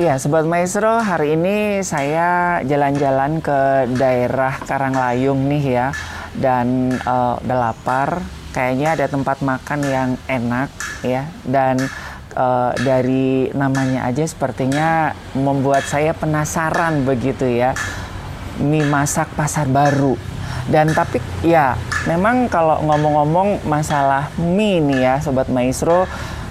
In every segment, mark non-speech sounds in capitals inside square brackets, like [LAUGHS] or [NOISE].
Iya, Sobat Maestro, hari ini saya jalan-jalan ke daerah Karanglayung nih ya. Dan uh, udah lapar, kayaknya ada tempat makan yang enak ya. Dan uh, dari namanya aja sepertinya membuat saya penasaran begitu ya. Mie masak pasar baru. Dan tapi ya, memang kalau ngomong-ngomong masalah mie nih ya, Sobat Maestro,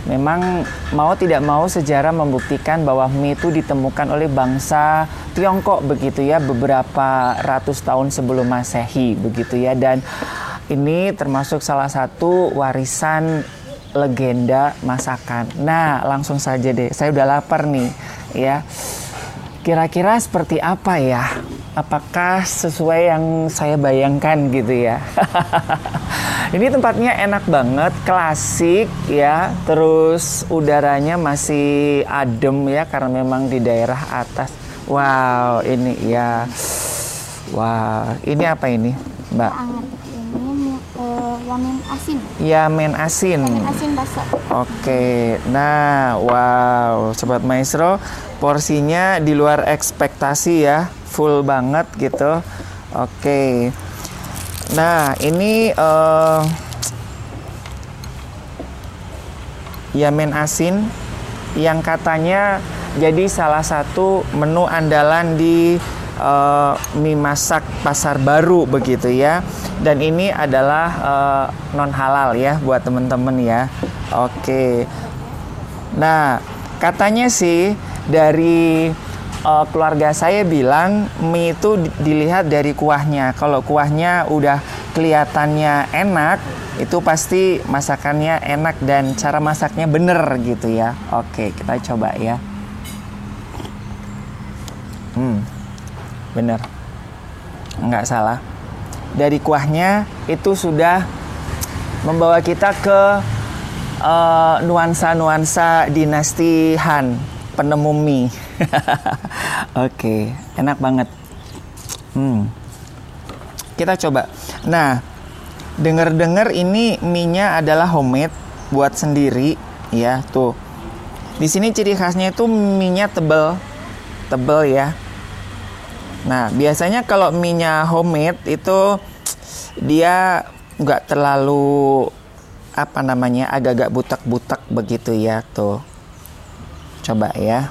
memang mau tidak mau sejarah membuktikan bahwa mie itu ditemukan oleh bangsa Tiongkok begitu ya beberapa ratus tahun sebelum Masehi begitu ya dan ini termasuk salah satu warisan legenda masakan. Nah, langsung saja deh. Saya udah lapar nih ya. Kira-kira seperti apa ya? Apakah sesuai yang saya bayangkan gitu ya? [LAUGHS] Ini tempatnya enak banget, klasik ya. Terus udaranya masih adem ya karena memang di daerah atas. Wow, ini ya. Wah, wow, ini apa ini, Mbak? Ini uh, ramen asin. Ya, men asin. Ramen asin basah. Oke. Nah, wow, sobat maestro, porsinya di luar ekspektasi ya. Full banget gitu. Oke. Nah, ini uh, Yamen asin yang katanya jadi salah satu menu andalan di uh, mie masak pasar baru begitu ya. Dan ini adalah uh, non halal ya buat temen-temen ya. Oke. Nah, katanya sih dari uh, keluarga saya bilang mie itu dilihat dari kuahnya. Kalau kuahnya udah kelihatannya enak, itu pasti masakannya enak dan cara masaknya bener gitu ya. Oke, kita coba ya. Hmm, bener, nggak salah. Dari kuahnya itu sudah membawa kita ke nuansa nuansa-nuansa dinasti Han penemu mie. [LAUGHS] Oke, enak banget. Hmm. Kita coba. Nah, dengar-dengar ini mie-nya adalah homemade buat sendiri ya, tuh. Di sini ciri khasnya itu mie-nya tebel. Tebel ya. Nah, biasanya kalau mie-nya homemade itu dia nggak terlalu apa namanya agak-agak butak-butak begitu ya tuh coba ya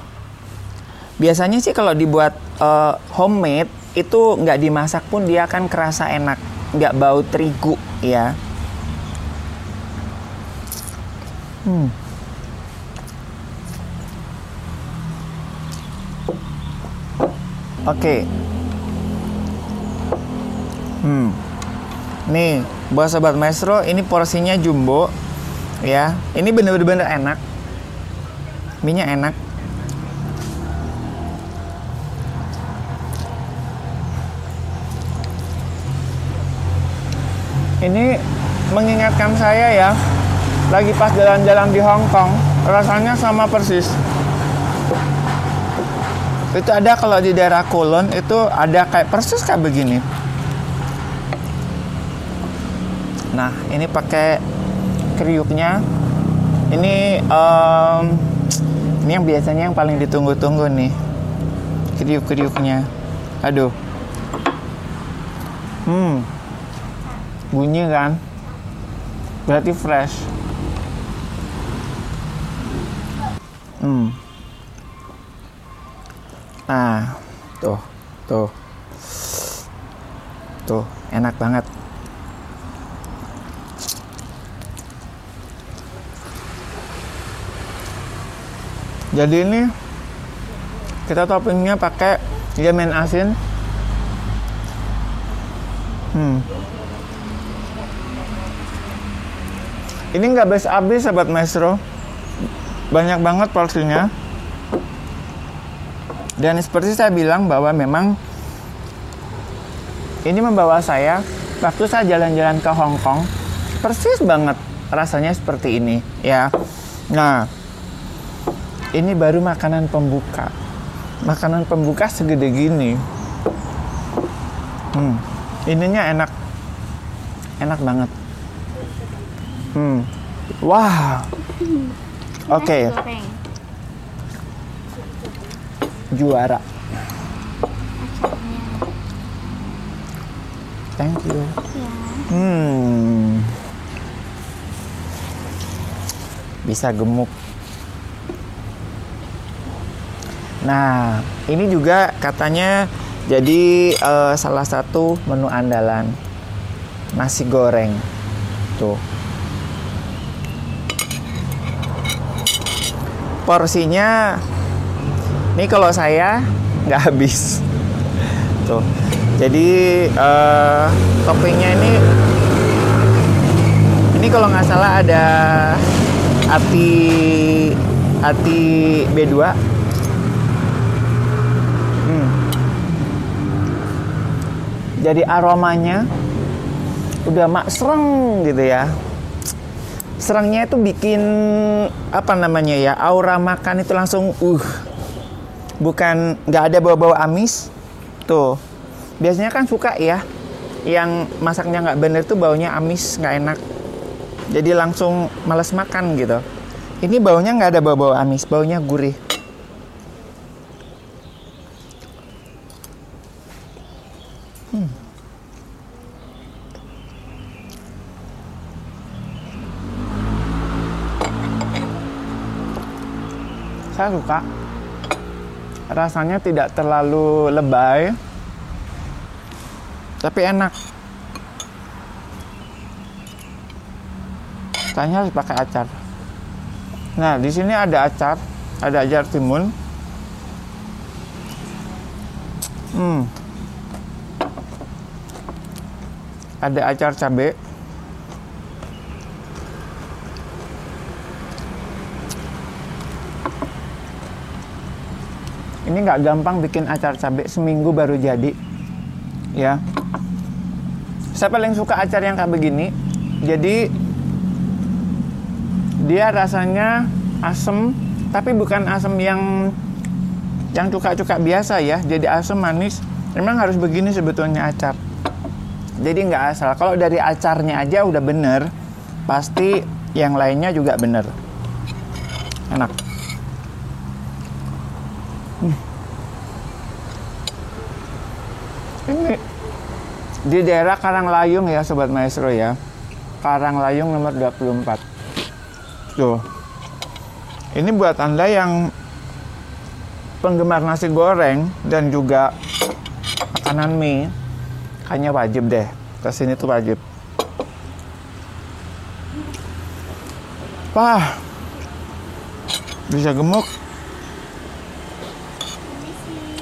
biasanya sih kalau dibuat uh, homemade itu nggak dimasak pun dia akan kerasa enak. Nggak bau terigu ya. Hmm. oke. Okay. hmm. Nih buat sobat maestro ini porsinya jumbo ya. Ini bener-bener enak. Minyak enak ini mengingatkan saya ya lagi pas jalan-jalan di Hong Kong rasanya sama persis. Itu ada kalau di daerah Kulon itu ada kayak persis kayak begini. Nah ini pakai kriuknya. Ini um, ini yang biasanya yang paling ditunggu-tunggu nih. Kriuk-kriuknya. Aduh. Hmm bunyi kan? Berarti fresh. Hmm. Nah tuh tuh. Tuh enak banget. Jadi ini kita toppingnya pakai jamin asin. Hmm ini nggak best habis sahabat maestro. Banyak banget porsinya. Dan seperti saya bilang bahwa memang ini membawa saya waktu saya jalan-jalan ke Hong Kong persis banget rasanya seperti ini ya. Nah ini baru makanan pembuka. Makanan pembuka segede gini. Hmm ininya enak. Enak banget Hmm. Wah. Wow. Oke. Okay. juara. Thank you. Hmm. Bisa gemuk. Nah, ini juga katanya jadi eh, salah satu menu andalan nasi goreng. Tuh. Porsinya ini kalau saya nggak habis. Tuh. Jadi eh, toppingnya ini ini kalau nggak salah ada ati ati B2. Hmm. Jadi aromanya udah mak sereng gitu ya. Serengnya itu bikin apa namanya ya aura makan itu langsung uh. Bukan nggak ada bau-bau amis. Tuh. Biasanya kan suka ya yang masaknya nggak bener tuh baunya amis nggak enak. Jadi langsung males makan gitu. Ini baunya nggak ada bau-bau amis baunya gurih. Hmm. Saya suka. Rasanya tidak terlalu lebay tapi enak. Saya harus pakai acar. Nah di sini ada acar ada acar timun. Hmm. Ada acar cabai ini nggak gampang bikin acar cabai seminggu baru jadi. Ya. Saya paling suka acar yang kayak begini. Jadi dia rasanya asem tapi bukan asem yang yang cuka-cuka biasa ya. Jadi asem manis memang harus begini sebetulnya acar. Jadi nggak asal. Kalau dari acarnya aja udah bener pasti yang lainnya juga bener. Enak ini di daerah Karanglayung ya Sobat Maestro ya. Karanglayung nomor 24 tuh. Ini buat anda yang penggemar nasi goreng dan juga makanan mie kayaknya wajib deh. Ke sini tuh wajib. Wah. Bisa gemuk.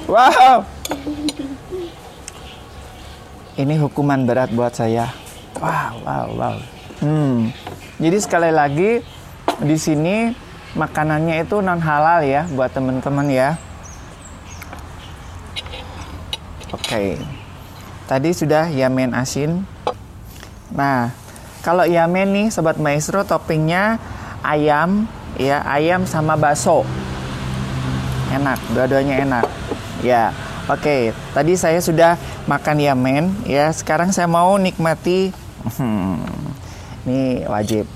Wow ini hukuman berat buat saya. Wow, wow, wow. Hmm. Jadi sekali lagi di sini makanannya itu non halal ya buat teman-teman ya. Oke. Tadi sudah yamen asin. Nah, kalau yamen nih sobat maestro toppingnya ayam ya, ayam sama bakso. Enak, dua-duanya enak. Ya. Oke, tadi saya sudah makan yamen ya. Sekarang saya mau nikmati hmm, ini wajib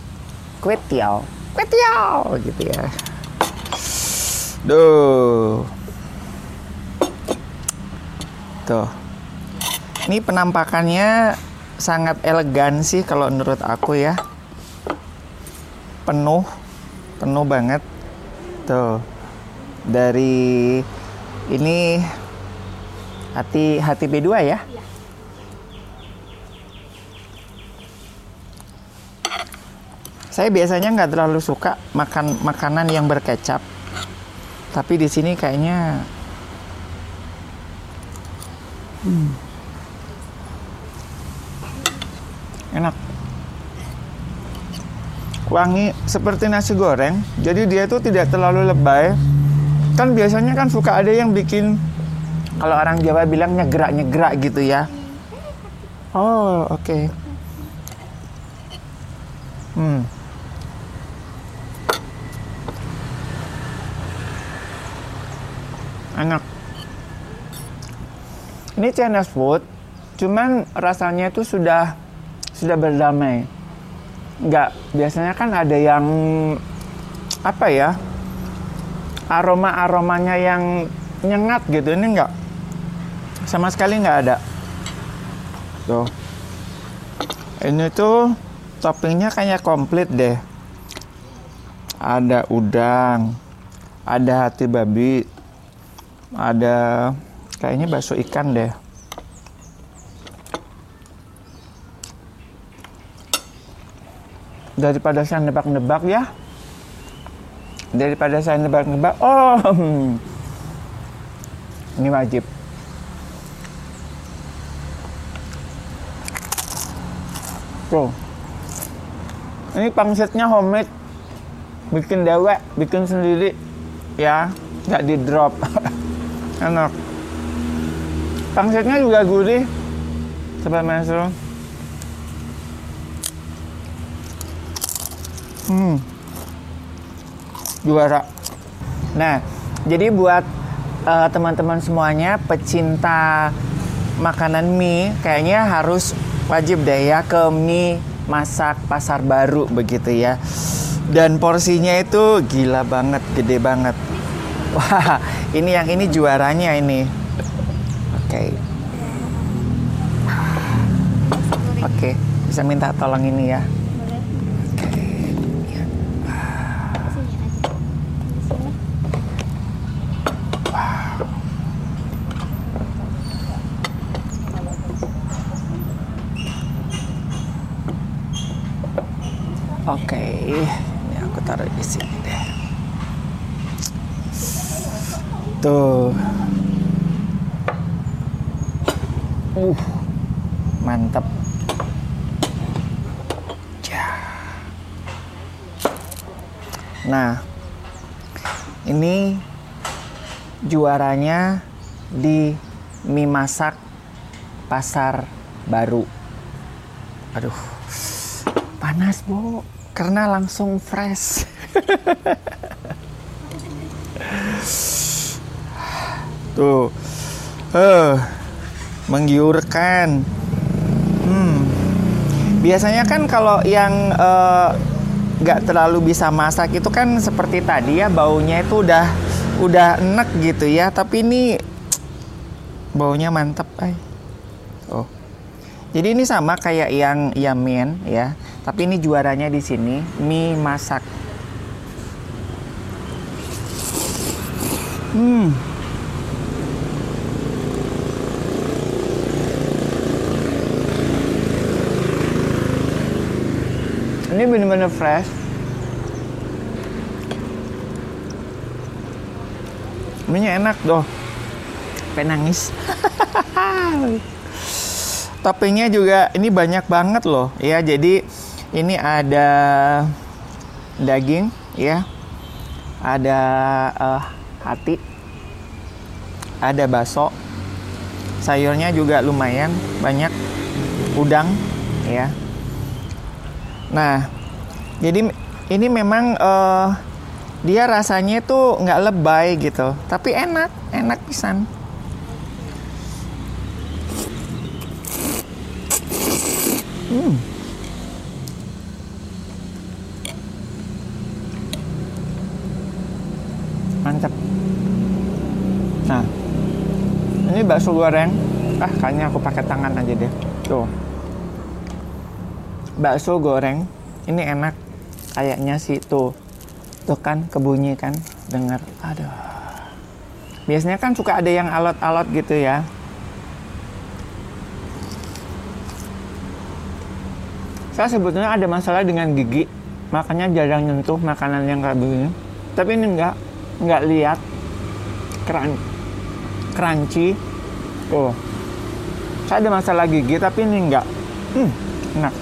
kue tiao, kue tiao gitu ya. Duh. Tuh. Ini penampakannya sangat elegan sih kalau menurut aku ya. Penuh, penuh banget. Tuh. Dari ini hati hati B2 ya. Saya biasanya nggak terlalu suka makan makanan yang berkecap, tapi di sini kayaknya hmm, enak, wangi seperti nasi goreng. Jadi dia itu tidak terlalu lebay. Kan biasanya kan suka ada yang bikin kalau orang Jawa bilang nyegrak-nyegrak gitu ya. Oh, oke. Okay. Hmm. Enak. Ini Chinese food, cuman rasanya itu sudah sudah berdamai. Enggak, biasanya kan ada yang apa ya? Aroma-aromanya yang nyengat gitu ini nggak sama sekali nggak ada. Tuh. Ini tuh toppingnya kayak komplit deh. Ada udang ada hati babi ada kayaknya bakso ikan deh. Daripada saya nebak-nebak ya. Daripada saya nebak-nebak oh ini wajib tuh ini pangsitnya homemade. Bikin dewek bikin sendiri. Ya nggak di drop. [LAUGHS] Enak. Pangsitnya juga gurih. Coba masuk hmm. Juara. Nah jadi buat uh, teman-teman semuanya pecinta makanan mie kayaknya harus wajib deh ya ke mie masak pasar baru begitu ya dan porsinya itu gila banget gede banget [LAUGHS] wah ini yang ini juaranya ini oke okay. oke okay. bisa minta tolong ini ya Oke, ini aku taruh di sini deh. Tuh. Uh, mantap. Ya. Nah, ini juaranya di mie masak pasar baru. Aduh, panas bu karena langsung fresh. [LAUGHS] Tuh, uh, menggiurkan. Hmm. Biasanya kan kalau yang nggak uh, terlalu bisa masak itu kan seperti tadi ya baunya itu udah udah enek gitu ya. Tapi ini baunya mantep, ay. Oh. Jadi ini sama kayak yang yamin ya, tapi ini juaranya di sini mie masak. Hmm. Ini benar-benar fresh. Minyak enak doh. Penangis. [LAUGHS] toppingnya juga ini banyak banget loh ya jadi ini ada daging ya. Ada uh, hati. Ada bakso. Sayurnya juga lumayan banyak. Udang ya. Nah jadi ini memang uh, dia rasanya tuh nggak lebay gitu tapi enak enak pisan. Hmm. Mantap. Nah, ini bakso goreng. Ah, kayaknya aku pakai tangan aja deh. Tuh. Bakso goreng. Ini enak. Kayaknya sih tuh. Tuh kan kebunyi kan. Dengar. Aduh. Biasanya kan suka ada yang alot-alot gitu ya. saya sebetulnya ada masalah dengan gigi makanya jarang nyentuh makanan yang kayak begini tapi ini enggak enggak lihat keran crunchy oh saya ada masalah gigi tapi ini enggak. Hmm, enak.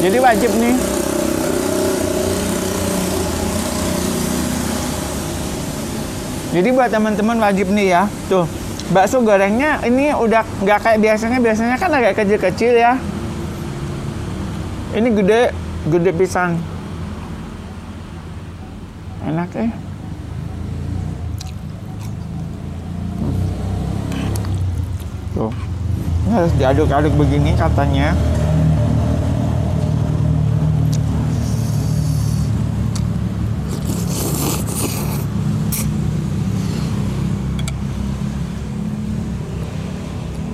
Jadi wajib nih. Jadi buat teman-teman wajib nih ya, tuh bakso gorengnya ini udah nggak kayak biasanya. Biasanya kan agak kecil-kecil ya. Ini gede, gede pisang. Enak eh? ya tuh. Ini harus diaduk-aduk begini katanya.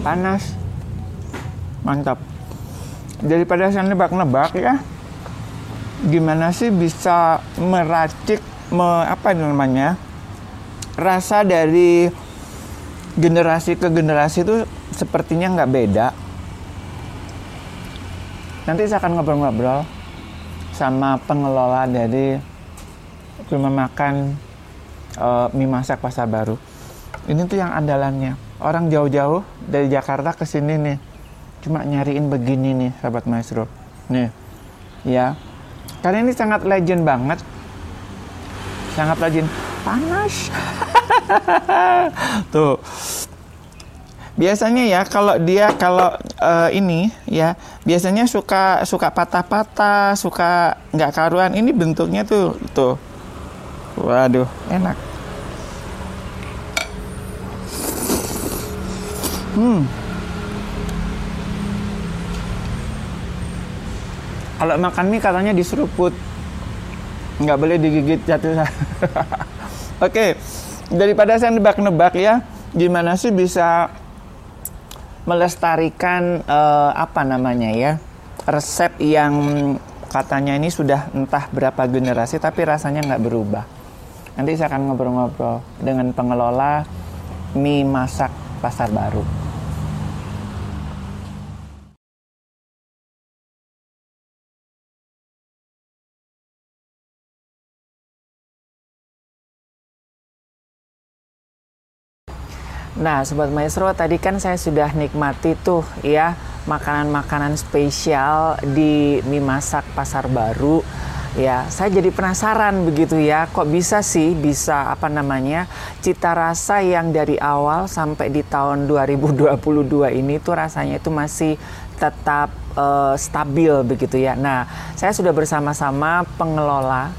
Panas. Mantap. Daripada saya nebak-nebak ya? Gimana sih bisa meracik me, apa namanya rasa dari generasi ke generasi itu sepertinya nggak beda. Nanti saya akan ngobrol-ngobrol sama pengelola dari rumah makan uh, mie masak pasar baru. Ini tuh yang andalannya. Orang jauh-jauh dari Jakarta ke sini nih. Cuma nyariin begini nih sahabat maestro. Nih ya karena ini sangat legend banget. Sangat legend. Panas. [LAUGHS] Tuh. Biasanya ya kalau dia kalau uh, ini ya biasanya suka suka patah-patah suka nggak karuan. Ini bentuknya tuh tuh. Waduh enak. Hmm kalau makan mie katanya diseruput nggak boleh digigit jatuh [LAUGHS] oke daripada saya nebak-nebak ya gimana sih bisa melestarikan uh, apa namanya ya resep yang katanya ini sudah entah berapa generasi tapi rasanya nggak berubah. Nanti saya akan ngobrol-ngobrol dengan pengelola mie masak pasar baru. Nah, Sobat Maestro, tadi kan saya sudah nikmati tuh ya makanan-makanan spesial di mie masak pasar baru. Ya, saya jadi penasaran begitu ya, kok bisa sih bisa apa namanya cita rasa yang dari awal sampai di tahun 2022 ini tuh rasanya itu masih tetap uh, stabil begitu ya. Nah, saya sudah bersama-sama pengelola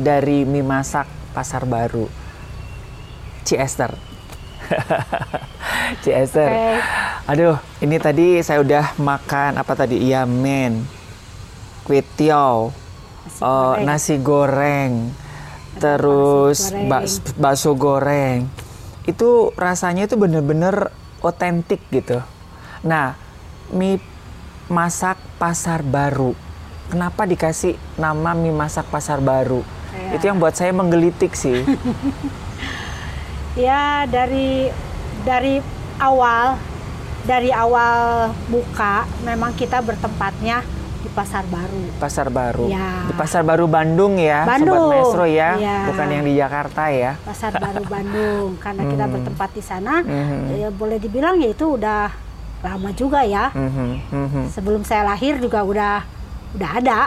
dari mie masak pasar baru, Ci [LAUGHS] Esther. Okay. Aduh, ini tadi saya udah makan apa tadi? Iya, men. Kue tiaw. Nasi, uh, goreng. nasi goreng. Terus bakso goreng. bakso goreng. Itu rasanya itu bener-bener otentik gitu. Nah, mie masak pasar baru. Kenapa dikasih nama mie masak pasar baru? Ya. Itu yang buat saya menggelitik sih. [LAUGHS] ya dari dari awal dari awal buka memang kita bertempatnya di pasar baru. Pasar baru. Ya. Di pasar baru Bandung ya, Bandung. Sobat Mesro ya, ya, bukan yang di Jakarta ya. Pasar baru [LAUGHS] Bandung, karena kita hmm. bertempat di sana, hmm. ya boleh dibilang ya itu udah lama juga ya. Hmm. Hmm. Sebelum saya lahir juga udah udah ada.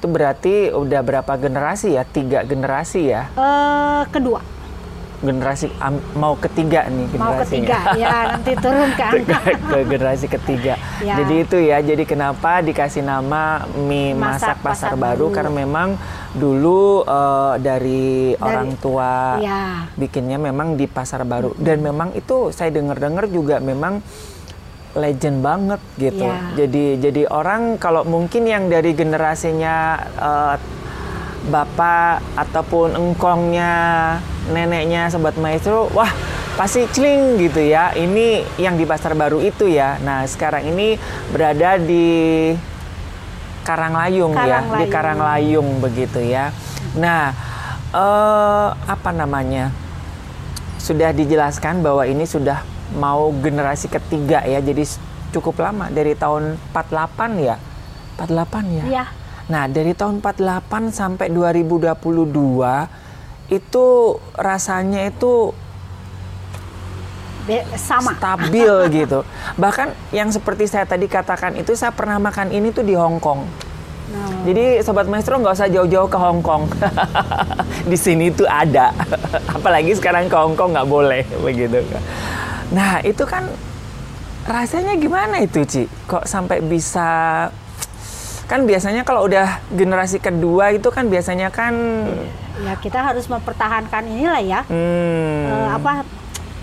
Itu berarti udah berapa generasi ya? Tiga generasi ya? Uh, kedua generasi mau ketiga nih generasinya. Mau ketiga, [LAUGHS] ya nanti turun kan. ke generasi ketiga. Ya. Jadi itu ya, jadi kenapa dikasih nama mie masak, masak pasar, pasar baru karena memang dulu uh, dari, dari orang tua ya. bikinnya memang di pasar baru dan memang itu saya dengar-dengar juga memang legend banget gitu. Ya. Jadi jadi orang kalau mungkin yang dari generasinya uh, bapak ataupun engkongnya neneknya sobat maestro wah pasti celing gitu ya. Ini yang di pasar baru itu ya. Nah sekarang ini berada di Karanglayung, ya di Karanglayung. Begitu ya. Nah eh, apa namanya? Sudah dijelaskan bahwa ini sudah mau generasi ketiga ya jadi cukup lama dari tahun 48 ya? 48 ya, ya Nah, dari tahun 48 sampai 2022 itu rasanya itu sama stabil [LAUGHS] gitu. Bahkan yang seperti saya tadi katakan itu saya pernah makan ini tuh di Hong Kong. No. Jadi sobat maestro nggak usah jauh-jauh ke Hong Kong. [LAUGHS] di sini tuh ada. [LAUGHS] Apalagi sekarang ke Hong Kong nggak boleh begitu. Nah itu kan rasanya gimana itu Ci? Kok sampai bisa kan biasanya kalau udah generasi kedua itu kan biasanya kan ya kita harus mempertahankan inilah ya hmm. uh, apa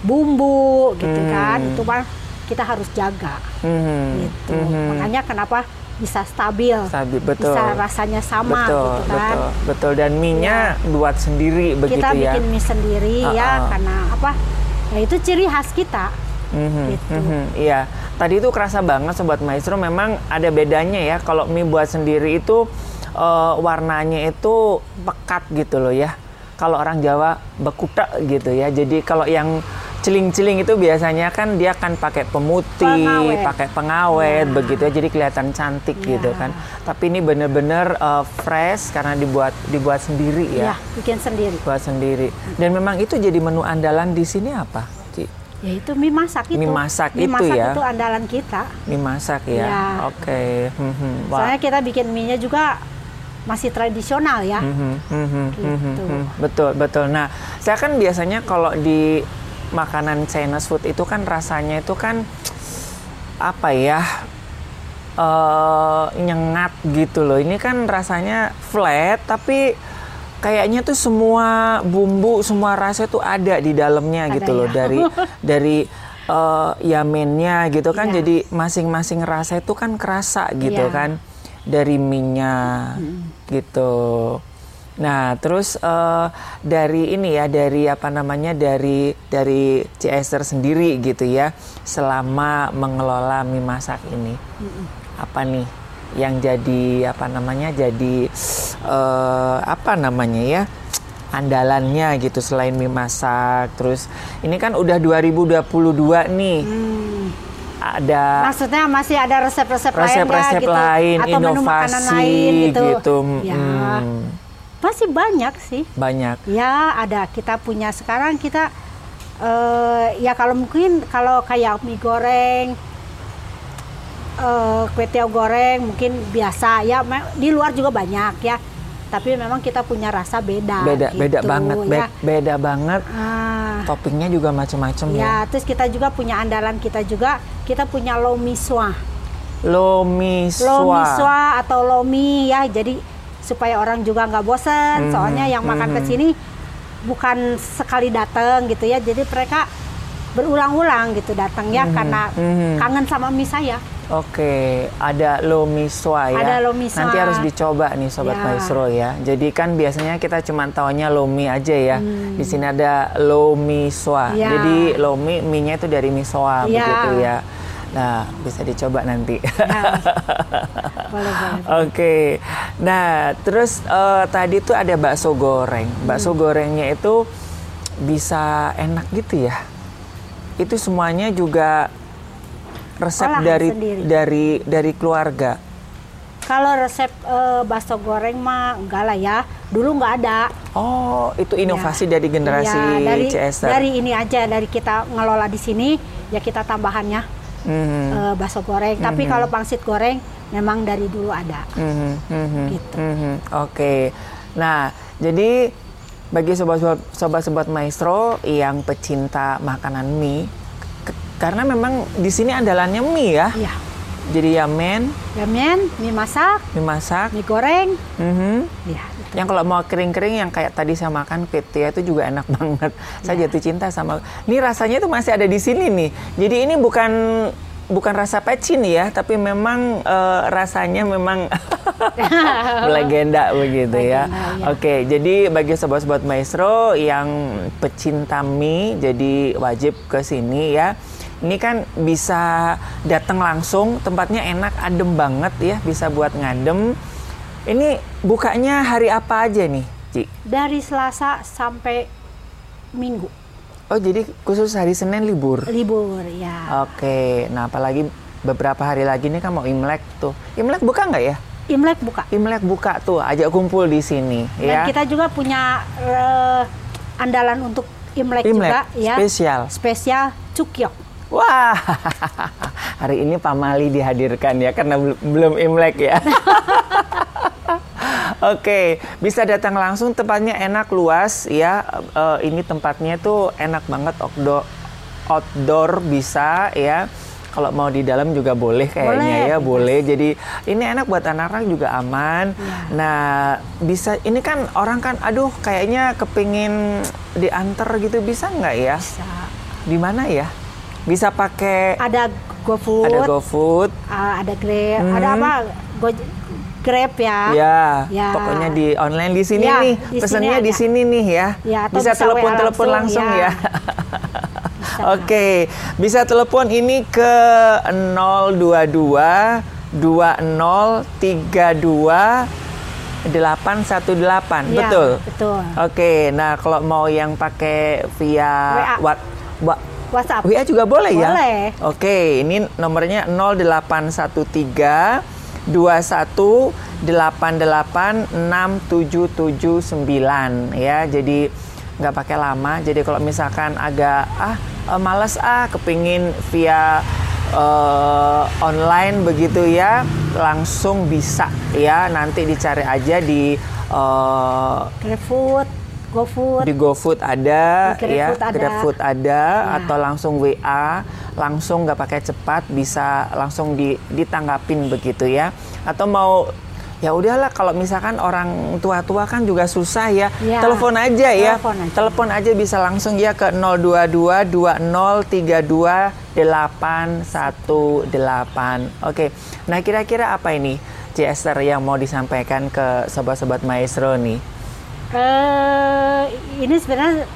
bumbu gitu hmm. kan itu mah kita harus jaga hmm. gitu hmm. makanya kenapa bisa stabil, stabil betul. bisa rasanya sama betul, gitu kan betul betul dan minyak ya. buat sendiri begitu kita ya bikin mie sendiri uh -uh. ya karena apa ya itu ciri khas kita Mhm, Gitu. mhm, Iya, tadi itu kerasa banget sobat maestro. Memang ada bedanya ya. Kalau mie buat sendiri itu eh, warnanya itu pekat gitu loh ya. Kalau orang Jawa bekutak gitu ya. Jadi kalau yang celing-celing itu biasanya kan dia akan pakai pemutih, Pengawet. pakai pengawet Ya. begitu ya. Jadi kelihatan cantik Ya. gitu kan. Tapi ini bener-bener eh, fresh karena dibuat dibuat sendiri ya. Ya, bikin sendiri. Buat sendiri. Dan memang itu jadi menu andalan di sini apa? Ya itu mie masak itu. Mie masak Mie itu masak ya? itu andalan kita. Mie masak ya. Ya. Oke. Mhm. Wah. Soalnya kita bikin mie-nya juga masih tradisional ya. Mhm, mhm, Gitu. mhm, mhm. Betul, betul. Nah, saya kan biasanya kalau di makanan Chinese food itu kan rasanya itu kan apa ya? eh nyengat gitu loh. Ini kan rasanya flat tapi kayaknya tuh semua bumbu, semua rasa tuh ada di dalamnya Ada gitu loh ya. dari [LAUGHS] dari eh yamennya gitu kan. Iya. Jadi masing-masing rasa itu kan kerasa gitu Iya. kan dari minyak gitu. Nah, terus eh, dari ini ya, dari apa namanya, dari dari C. Esther sendiri gitu ya, selama mengelola mie masak ini, apa nih yang jadi apa namanya, jadi eh, apa namanya ya, andalannya gitu selain mie masak. Terus ini kan udah 2022 nih, Hmm. Ada Maksudnya masih ada resep-resep lain resep-resep ya, gitu. lain, atau menu makanan inovasi lain gitu. gitu. Ya, Mm, masih banyak sih. banyak. Ya ada kita punya sekarang kita eh ya kalau mungkin kalau kayak mie goreng, eh kue tiaw goreng mungkin biasa ya di luar juga banyak ya. Tapi memang kita punya rasa beda. Beda, beda gitu, banget, ya. be- beda banget. Ah, Toppingnya juga macam-macam ya. ya, terus kita juga punya andalan kita juga kita punya lomi swa. Lomi swa atau lomi ya jadi supaya orang juga nggak bosan Mhm, soalnya yang makan ke mhm. sini bukan sekali datang gitu ya jadi mereka berulang-ulang gitu datang ya Mhm, karena mhm. kangen sama mie saya Oke, ada lomi swa ya. Ada lomi swa. Nanti harus dicoba nih sobat Ya. maestro ya. Jadi kan biasanya kita cuma taunya lomi aja ya. Hmm. Di sini ada lomi swa. Ya. Jadi lomi mie-nya itu dari misoa Ya. begitu ya. Nah, bisa dicoba nanti. Nah, [LAUGHS] boleh boleh Oke, nah terus eh, tadi tuh ada bakso goreng. Bakso Hmm. gorengnya itu bisa enak gitu ya. Itu semuanya juga resep Olahan dari sendiri. dari dari keluarga. kalau resep eh, bakso goreng mah enggak lah ya dulu nggak ada Oh, itu inovasi dari generasi Ya, dari, Cester. dari ini aja dari kita ngelola di sini ya kita tambahannya Mhm, eh, bakso goreng tapi kalau pangsit goreng memang dari dulu ada mhm, mhm, gitu. mhm. Oke, nah jadi bagi sobat-sobat maestro yang pecinta makanan mie, karena memang di sini andalannya mie ya. Iya. Jadi yamen, Ramen, mie masak, mie masak. mie goreng, mhm. ya. Yang kalau mau kering-kering yang kayak tadi saya makan petia itu juga enak [LAUGHS] banget. Saya Ya. jatuh cinta sama. Ini rasanya tuh masih ada di sini nih. Jadi ini bukan bukan rasa pecin ya, tapi memang eh, rasanya memang [LAUGHS] legenda begitu ya. Legenda, ya. Oke, jadi bagi sobat-sobat maestro yang pecinta mie, jadi wajib ke sini ya. Ini kan bisa datang langsung, tempatnya enak, adem banget ya, bisa buat ngadem. Ini bukanya hari apa aja nih, Ci? Dari Selasa sampai Minggu Oh, jadi khusus hari Senin libur. libur ya. Oke, nah apalagi beberapa hari lagi nih kan mau Imlek tuh. Imlek buka nggak ya? Imlek buka. Imlek buka tuh, ajak kumpul di sini ya. Dan kita juga punya eh, andalan untuk Imlek, Imlek, juga ya. spesial. Spesial cukyok. Wah, [LAUGHS] hari ini Pak Mali dihadirkan ya karena bel- belum Imlek ya. [LAUGHS] Oke, bisa datang langsung tempatnya enak luas ya. Eh, ini tempatnya tuh enak banget outdoor, outdoor bisa ya. Kalau mau di dalam juga boleh kayaknya Boleh, ya, boleh. Jadi ini enak buat anak-anak juga aman. Iya. Nah, bisa ini kan orang kan aduh kayaknya kepingin diantar gitu bisa nggak ya? Bisa. Di mana ya? Bisa pakai Ada GoFood, ada GoFood. ah, ada Grab, Mhm. ada apa? Go, Grab ya. Ya, Ya. pokoknya di online di sini Ya, nih. di sini Pesannya di sini nih ya. Ya, bisa telepon-telepon langsung, langsung, ya. ya. [LAUGHS] Oke, bisa telepon ini ke 022 2032 818. Iya, betul. betul. Oke, nah kalau mau yang pakai via WA. What, what, WhatsApp. WA juga boleh, ya? Boleh. Oke, ini nomornya 0813 21 88 6779 ya. Jadi nggak pakai lama. Jadi kalau misalkan agak ah eh, males ah kepingin via eh, online begitu ya, langsung bisa ya. Nanti dicari aja di eh, GrabFood, GoFood. di GoFood ada, Di ya, ada. GrabFood ada, Ya. atau langsung WA, langsung nggak pakai cepat, bisa langsung di, ditanggapin begitu ya. Atau mau ya udahlah kalau misalkan orang tua-tua kan juga susah ya, Ya. telepon aja ya, Telepon aja. telepon aja bisa langsung ya ke 022 2032 818. Oke, nah kira-kira apa ini? C. Esther yang mau disampaikan ke sobat-sobat maestro nih? Eh ini sebenarnya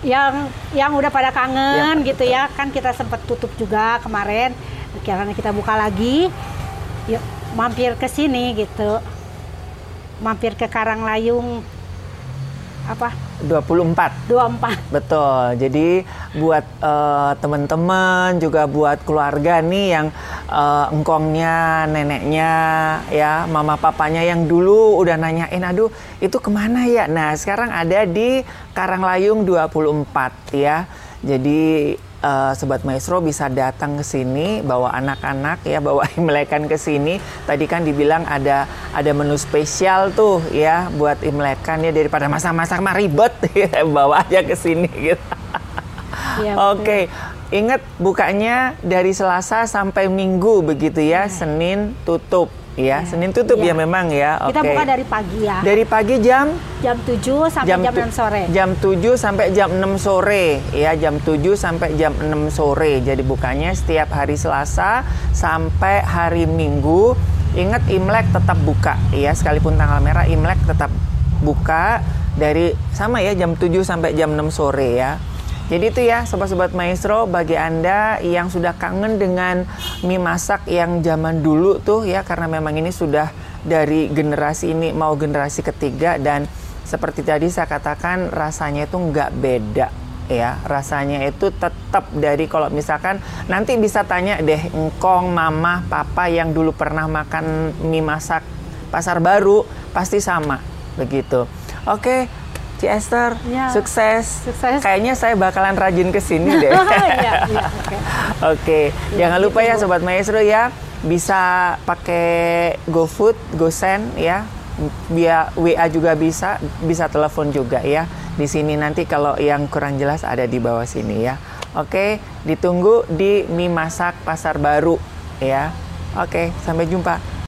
yang yang udah pada kangen Ya, gitu ya. kan kita sempat tutup juga kemarin. Karena kita buka lagi. Yuk mampir ke sini gitu. Mampir ke Karanglayung. Apa 24 24 Betul. Jadi buat eh, teman-teman juga buat keluarga nih yang eh, engkongnya, neneknya, ya mama papanya yang dulu udah nanyain, aduh itu ke mana ya? Nah sekarang ada di Karanglayung 24 ya. Jadi eh, sobat maestro bisa datang ke sini bawa anak-anak ya [LAUGHS] bawa imlekan ke sini. Tadi kan dibilang ada ada menu spesial tuh ya buat imlekan ya daripada masak-masak mah ribet [LAUGHS] ya, bawa aja ke sini gitu. Iya, betul. Oke, ingat bukanya dari Selasa sampai Minggu begitu ya. Senin tutup ya. Senin tutup Iya. ya memang ya. Oke. kita buka dari pagi ya Dari pagi jam jam 7 sampai jam, tu- 6 sore Jam 7 sampai jam 6 sore ya, jam 7 sampai jam 6 sore. Jadi bukanya setiap hari Selasa sampai hari Minggu. Ingat Imlek tetap buka ya, sekalipun tanggal merah Imlek tetap buka dari sama ya jam 7 sampai jam 6 sore ya. Jadi itu ya sobat-sobat maestro bagi Anda yang sudah kangen dengan mie masak yang zaman dulu tuh ya karena memang ini sudah dari generasi ini mau generasi ketiga dan seperti tadi saya katakan rasanya itu nggak beda ya. Rasanya itu tetap dari kalau misalkan nanti bisa tanya deh engkong mama papa yang dulu pernah makan mie masak pasar baru pasti sama begitu. Oke Ci Esther Ya. sukses Sukses. kayaknya saya bakalan rajin ke sini [LAUGHS] deh Iya, iya, [LAUGHS] oke. Oke, jangan lupa ya sobat maestro ya bisa pakai GoFood, GoSend ya. Via WA juga bisa, bisa telepon juga ya. Di sini nanti kalau yang kurang jelas ada di bawah sini ya. Oke, ditunggu di mie masak pasar baru ya. Oke, sampai jumpa.